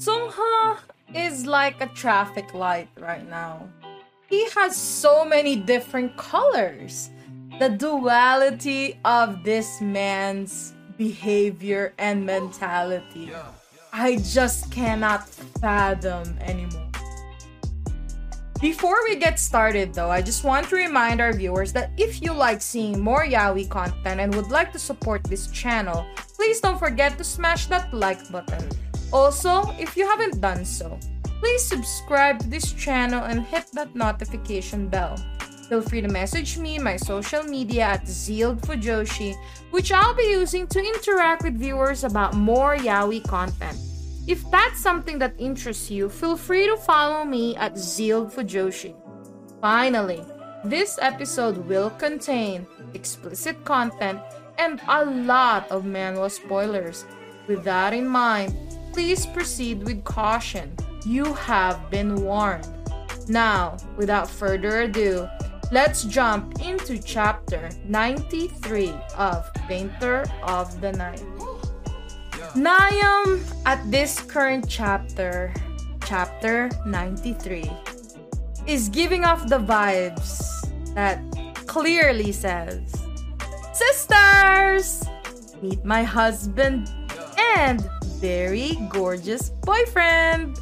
Sungha is like a traffic light right now. He has so many different colors. The duality of this man's behavior and mentality. I just cannot fathom anymore. Before we get started though, I just want to remind our viewers that if you like seeing more Yaoi content and would like to support this channel, please don't forget to smash that like button. Also, if you haven't done so, please subscribe to this channel and hit that notification bell. Feel free to message me my social media at Zealed Fujoshi, which I'll be using to interact with viewers about more yaoi content. If that's something that interests you, feel free to follow me at Zealed Fujoshi. Finally, this episode will contain explicit content and a lot of manhwa spoilers. With that in mind, please proceed with caution. You have been warned. Now, without further ado, let's jump into chapter 93 of Painter of the Night. Nayam at this current chapter, chapter 93, is giving off the vibes that clearly says, Sisters! Meet my husband and very gorgeous boyfriend!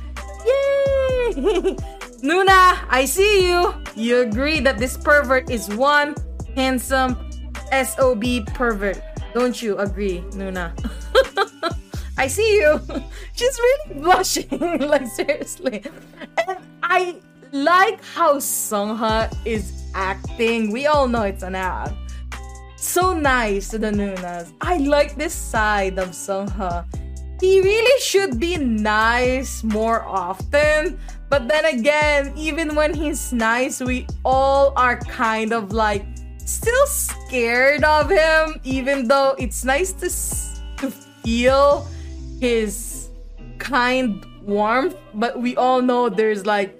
Yay! Nuna, I see you! You agree that this pervert is one handsome SOB pervert. Don't you agree, Nuna? I see you. She's really blushing. like seriously. And I like how Sungha is acting. We all know it's an act. So nice to the Nunas. I like this side of Sungha. He really should be nice more often. But then again, even when he's nice, we all are kind of like still scared of him, even though it's nice to, to feel his kind warmth, but we all know there's like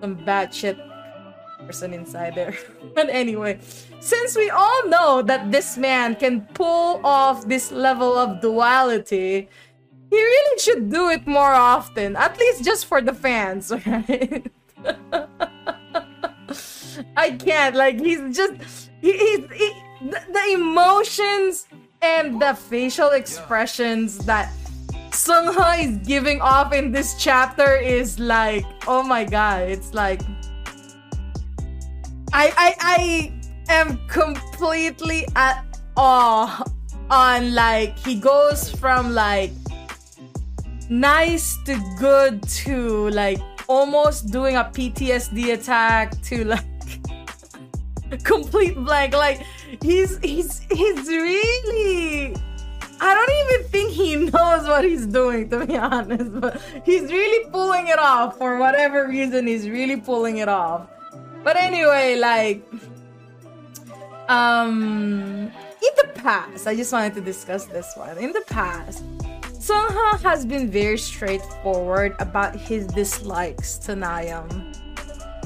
some bad shit person inside there. but anyway, since we all know that this man can pull off this level of duality, he really should do it more often, at least just for the fans, right? I can't. Like he's just he, he's he, the, the emotions and the facial expressions that Sungha is giving off in this chapter is like, oh my god, it's like I I I am completely at awe on like he goes from like nice to good to like almost doing a PTSD attack to like complete blank like he's he's he's really I don't even think he knows what he's doing, to be honest. But he's really pulling it off for whatever reason. He's really pulling it off. But anyway, like, um, in the past, I just wanted to discuss this one. In the past, Sungha has been very straightforward about his dislikes to Nayam,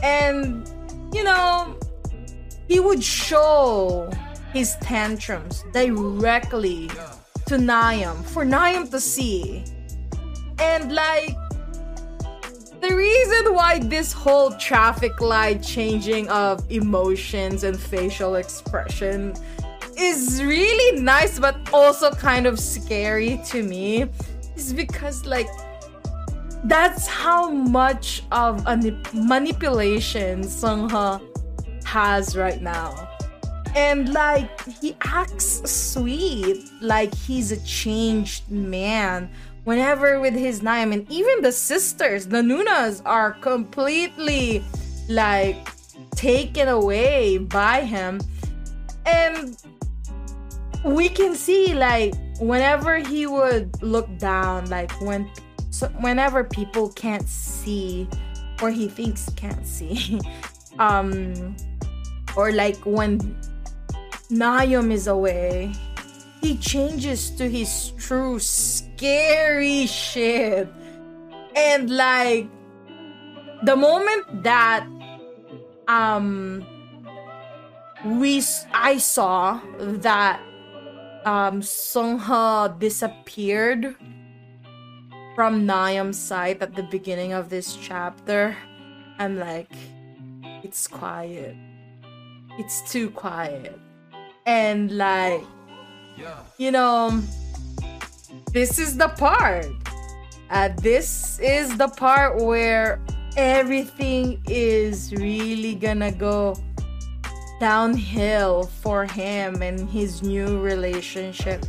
and you know, he would show his tantrums directly to Nayam for Nayam to see. And like the reason why this whole traffic light changing of emotions and facial expression is really nice but also kind of scary to me is because like that's how much of a manipulation Sungha has right now. And like he acts sweet like he's a changed man whenever with his Nayam and even the sisters the nunas are completely like taken away by him. And we can see like whenever he would look down like when so whenever people can't see or he thinks can't see um or like when Nayam is away, he changes to his true scary shit. And like the moment that um we I saw that um Sungha disappeared from Nayeon's side at the beginning of this chapter, I'm like, it's quiet. It's too quiet. And like, you know, this is the part. Uh, this is the part where everything is really gonna go downhill for him and his new relationship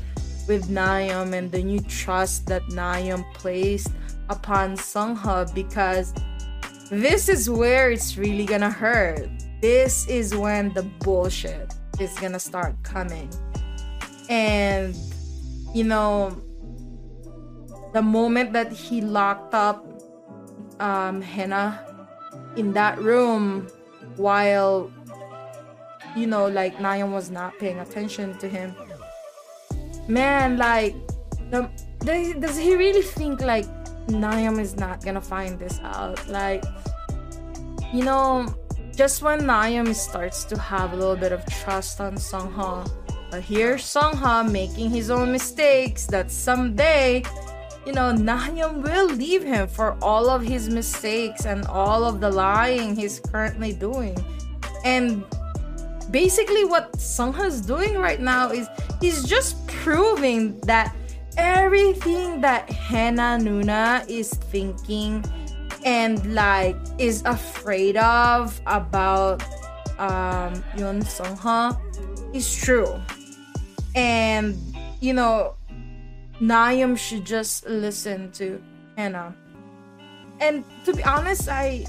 with Nayeon and the new trust that Nayeon placed upon Sungha because this is where it's really gonna hurt. This is when the bullshit is gonna start coming. And you know, the moment that he locked up um, Hena in that room while you know like Nayeon was not paying attention to him man like the, the, does he really think like Nayeon is not gonna find this out like you know just when Nayeon starts to have a little bit of trust on Sungha but here's Sungha making his own mistakes that someday you know, Nayeon will leave him for all of his mistakes and all of the lying he's currently doing. And basically, what Sungha's doing right now is he's just proving that everything that Hana Nuna is thinking and like is afraid of about um Yoon Sungha is true. And you know, Nayeon should just listen to Hannah. And to be honest, I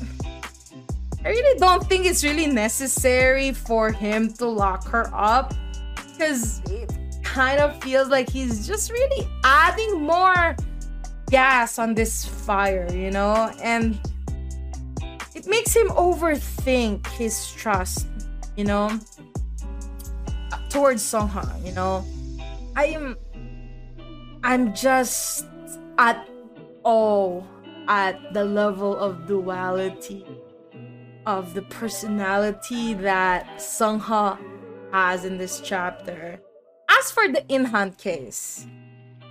I really don't think it's really necessary for him to lock her up because it kind of feels like he's just really adding more gas on this fire, you know? And it makes him overthink his trust, you know, towards Sungha, you know. I am I'm just at all at the level of duality of the personality that Sungha has in this chapter. As for the Inhan case,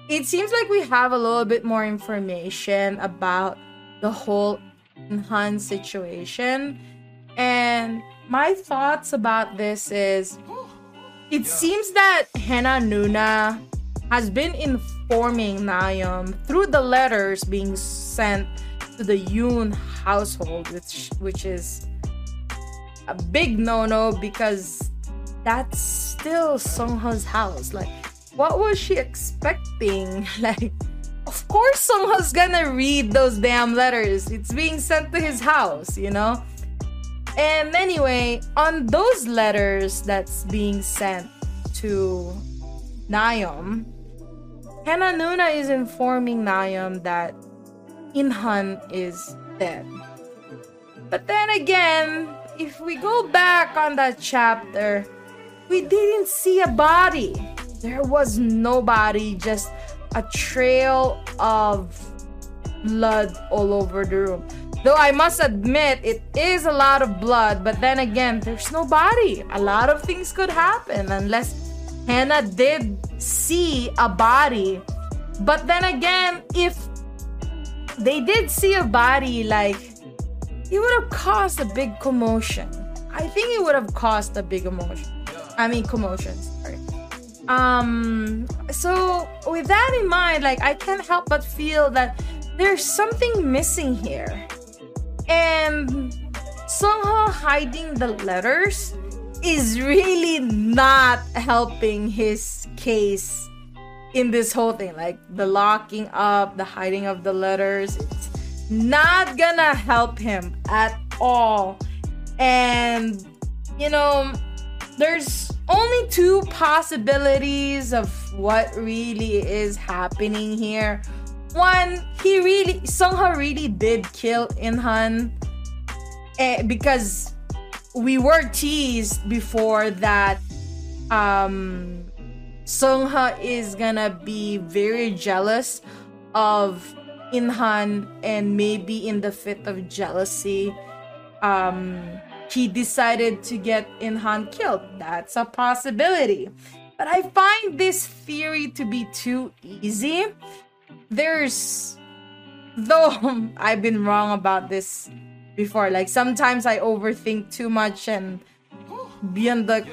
it seems like we have a little bit more information about the whole Inhan situation. And my thoughts about this is it seems that Hannah Nuna has been informing Nayeon through the letters being sent to the Yoon household, which which is a big no-no because that's still Sungha's house. Like, what was she expecting? Like, of course Sungha's gonna read those damn letters. It's being sent to his house, you know? And anyway, on those letters that's being sent to Nayeon, Hannah is informing Nayeon that Inhan is But then again, if we go back on that chapter, we didn't see a body. There was nobody, just a trail of blood all over the room. Though I must admit, it is a lot of blood, but then again, there's no body. A lot of things could happen unless Hannah did see a body. But then again, if they did see a body, like, it would have caused a big commotion. I think it would have caused a big emotion. I mean, commotion, sorry. Um, so with that in mind, like, I can't help but feel that there's something missing here. And somehow hiding the letters is really not helping his case in this whole thing. Like the locking up, the hiding of the letters, it's not gonna help him at all. And you know, there's only two possibilities of what really is happening here. One, he really, Sungha really did kill Inhan eh, because we were teased before that um Sungha is gonna be very jealous of Inhan and maybe in the fit of jealousy um he decided to get Inhan killed. That's a possibility. But I find this theory to be too easy. There's though I've been wrong about this before. Like sometimes I overthink too much and beyond the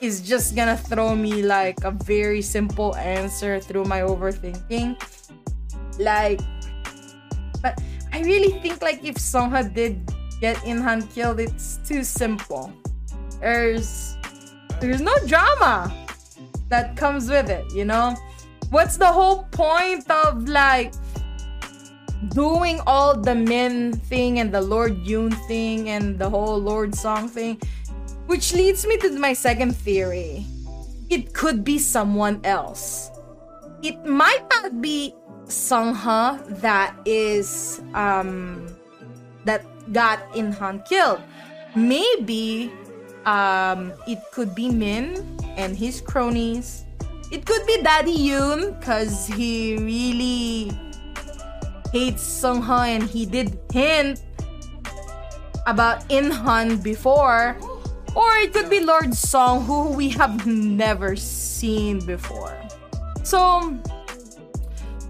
is just gonna throw me like a very simple answer through my overthinking. Like but I really think like if Sungha did get Inhan killed, it's too simple. There's there's no drama that comes with it, you know? What's the whole point of like doing all the Min thing and the Lord Yoon thing and the whole Lord Song thing? Which leads me to my second theory. It could be someone else. It might not be Sungha that is um that got In Inhan killed. Maybe um it could be Min and his cronies. It could be Daddy Yoon because he really hates Sungha and he did hint about Inhan before or it could be Lord Song, who we have never seen before. So,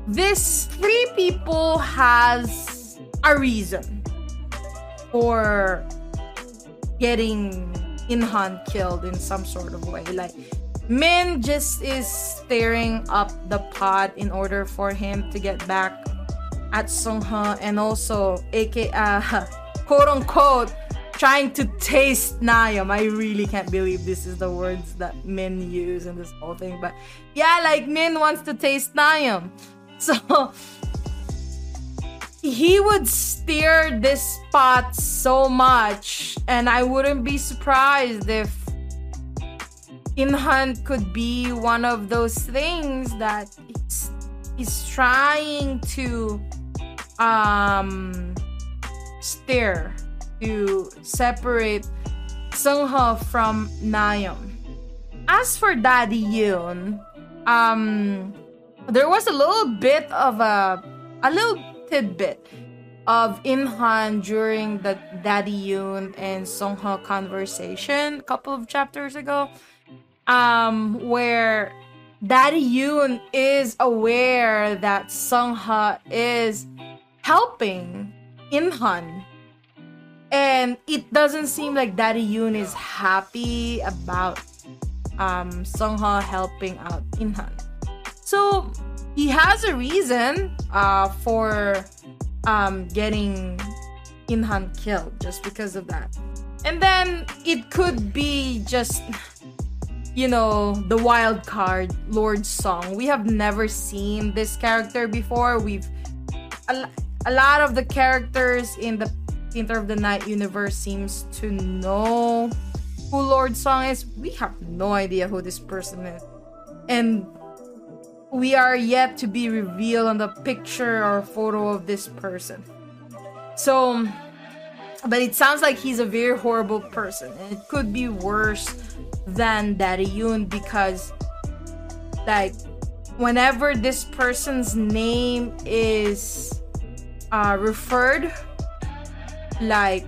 this three people has a reason for getting Inhan killed in some sort of way. Like, Min just is stirring up the pot in order for him to get back at Sungha and also, aka, uh, quote unquote, trying to taste Nayeon. I really can't believe this is the words that Min use in this whole thing. But yeah, like Min wants to taste Nayeon. So he would steer this spot so much, and I wouldn't be surprised if Inhan could be one of those things that he's, he's trying to um steer to separate Sungha from Nayeon. As for Daddy Yoon, um, there was a little bit of a a little tidbit of Inhan during the Daddy Yoon and Sungha conversation a couple of chapters ago, um, where Daddy Yoon is aware that Sungha is helping Inhan and it doesn't seem like Daddy Yoon is happy about um Sungha helping out Inhan. So he has a reason uh for um getting Inhan killed just because of that. And then it could be just you know, the wild card Lord Song. We have never seen this character before. We've a, a lot of the characters in the Painter of the Night universe seems to know who Lord Song is. We have no idea who this person is. And we are yet to be revealed on the picture or photo of this person. So, but it sounds like he's a very horrible person. And it could be worse than Daddy Yoon because, like, whenever this person's name is uh, referred like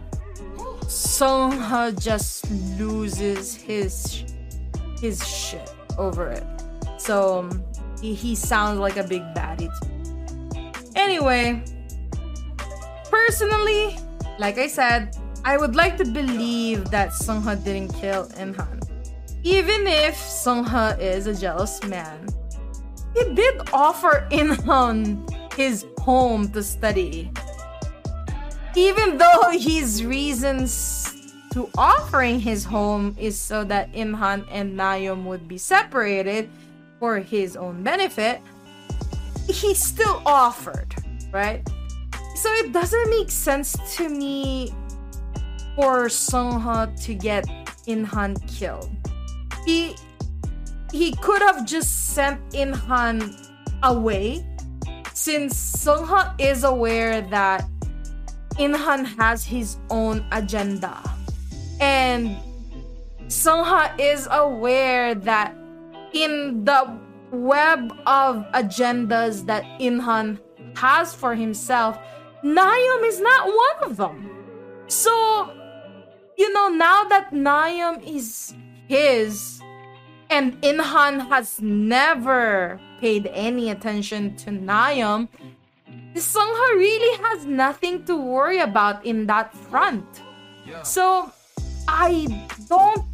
Sungha just loses his his shit over it. So um, he, he sounds like a big baddie. Anyway, personally, like I said, I would like to believe that Sungha didn't kill Inhan. Even if Songha is a jealous man, he did offer Inhan his home to study even though his reasons to offering his home is so that Inhan and Nayeon would be separated for his own benefit, he still offered, right? So it doesn't make sense to me for Sungha to get Inhan killed. He he could have just sent Inhan away since Sungha is aware that Inhan has his own agenda. And Sungha is aware that in the web of agendas that Inhan has for himself, Nayeon is not one of them. So, you know, now that Nayeon is his and Inhan has never paid any attention to Nayeon, Sungha really has nothing to worry about in that front. So I don't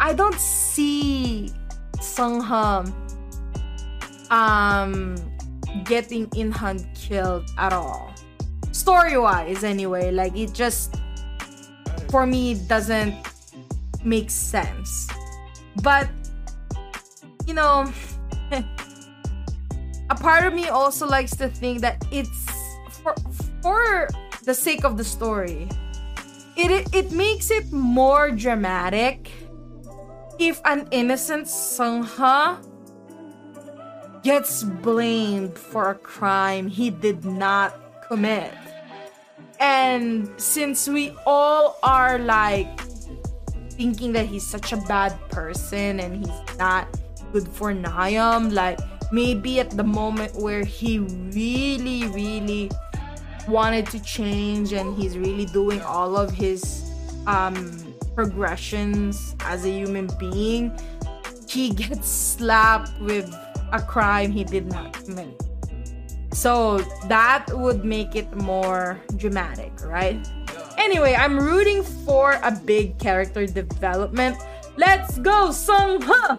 I don't see Sungha um getting Inhan killed at all. Story wise anyway, like it just for me doesn't make sense. But you know a part of me also likes to think that it's for for the sake of the story. It it, it makes it more dramatic if an innocent Sungha gets blamed for a crime he did not commit. And since we all are like thinking that he's such a bad person and he's not good for Nayeon, like maybe at the moment where he really, really wanted to change and he's really doing all of his um, progressions as a human being, he gets slapped with a crime he did not commit. So that would make it more dramatic, right? Anyway, I'm rooting for a big character development. Let's go, Sung Ha!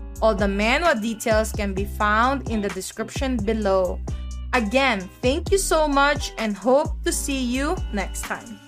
All the manhwa details can be found in the description below. Again, thank you so much and hope to see you next time.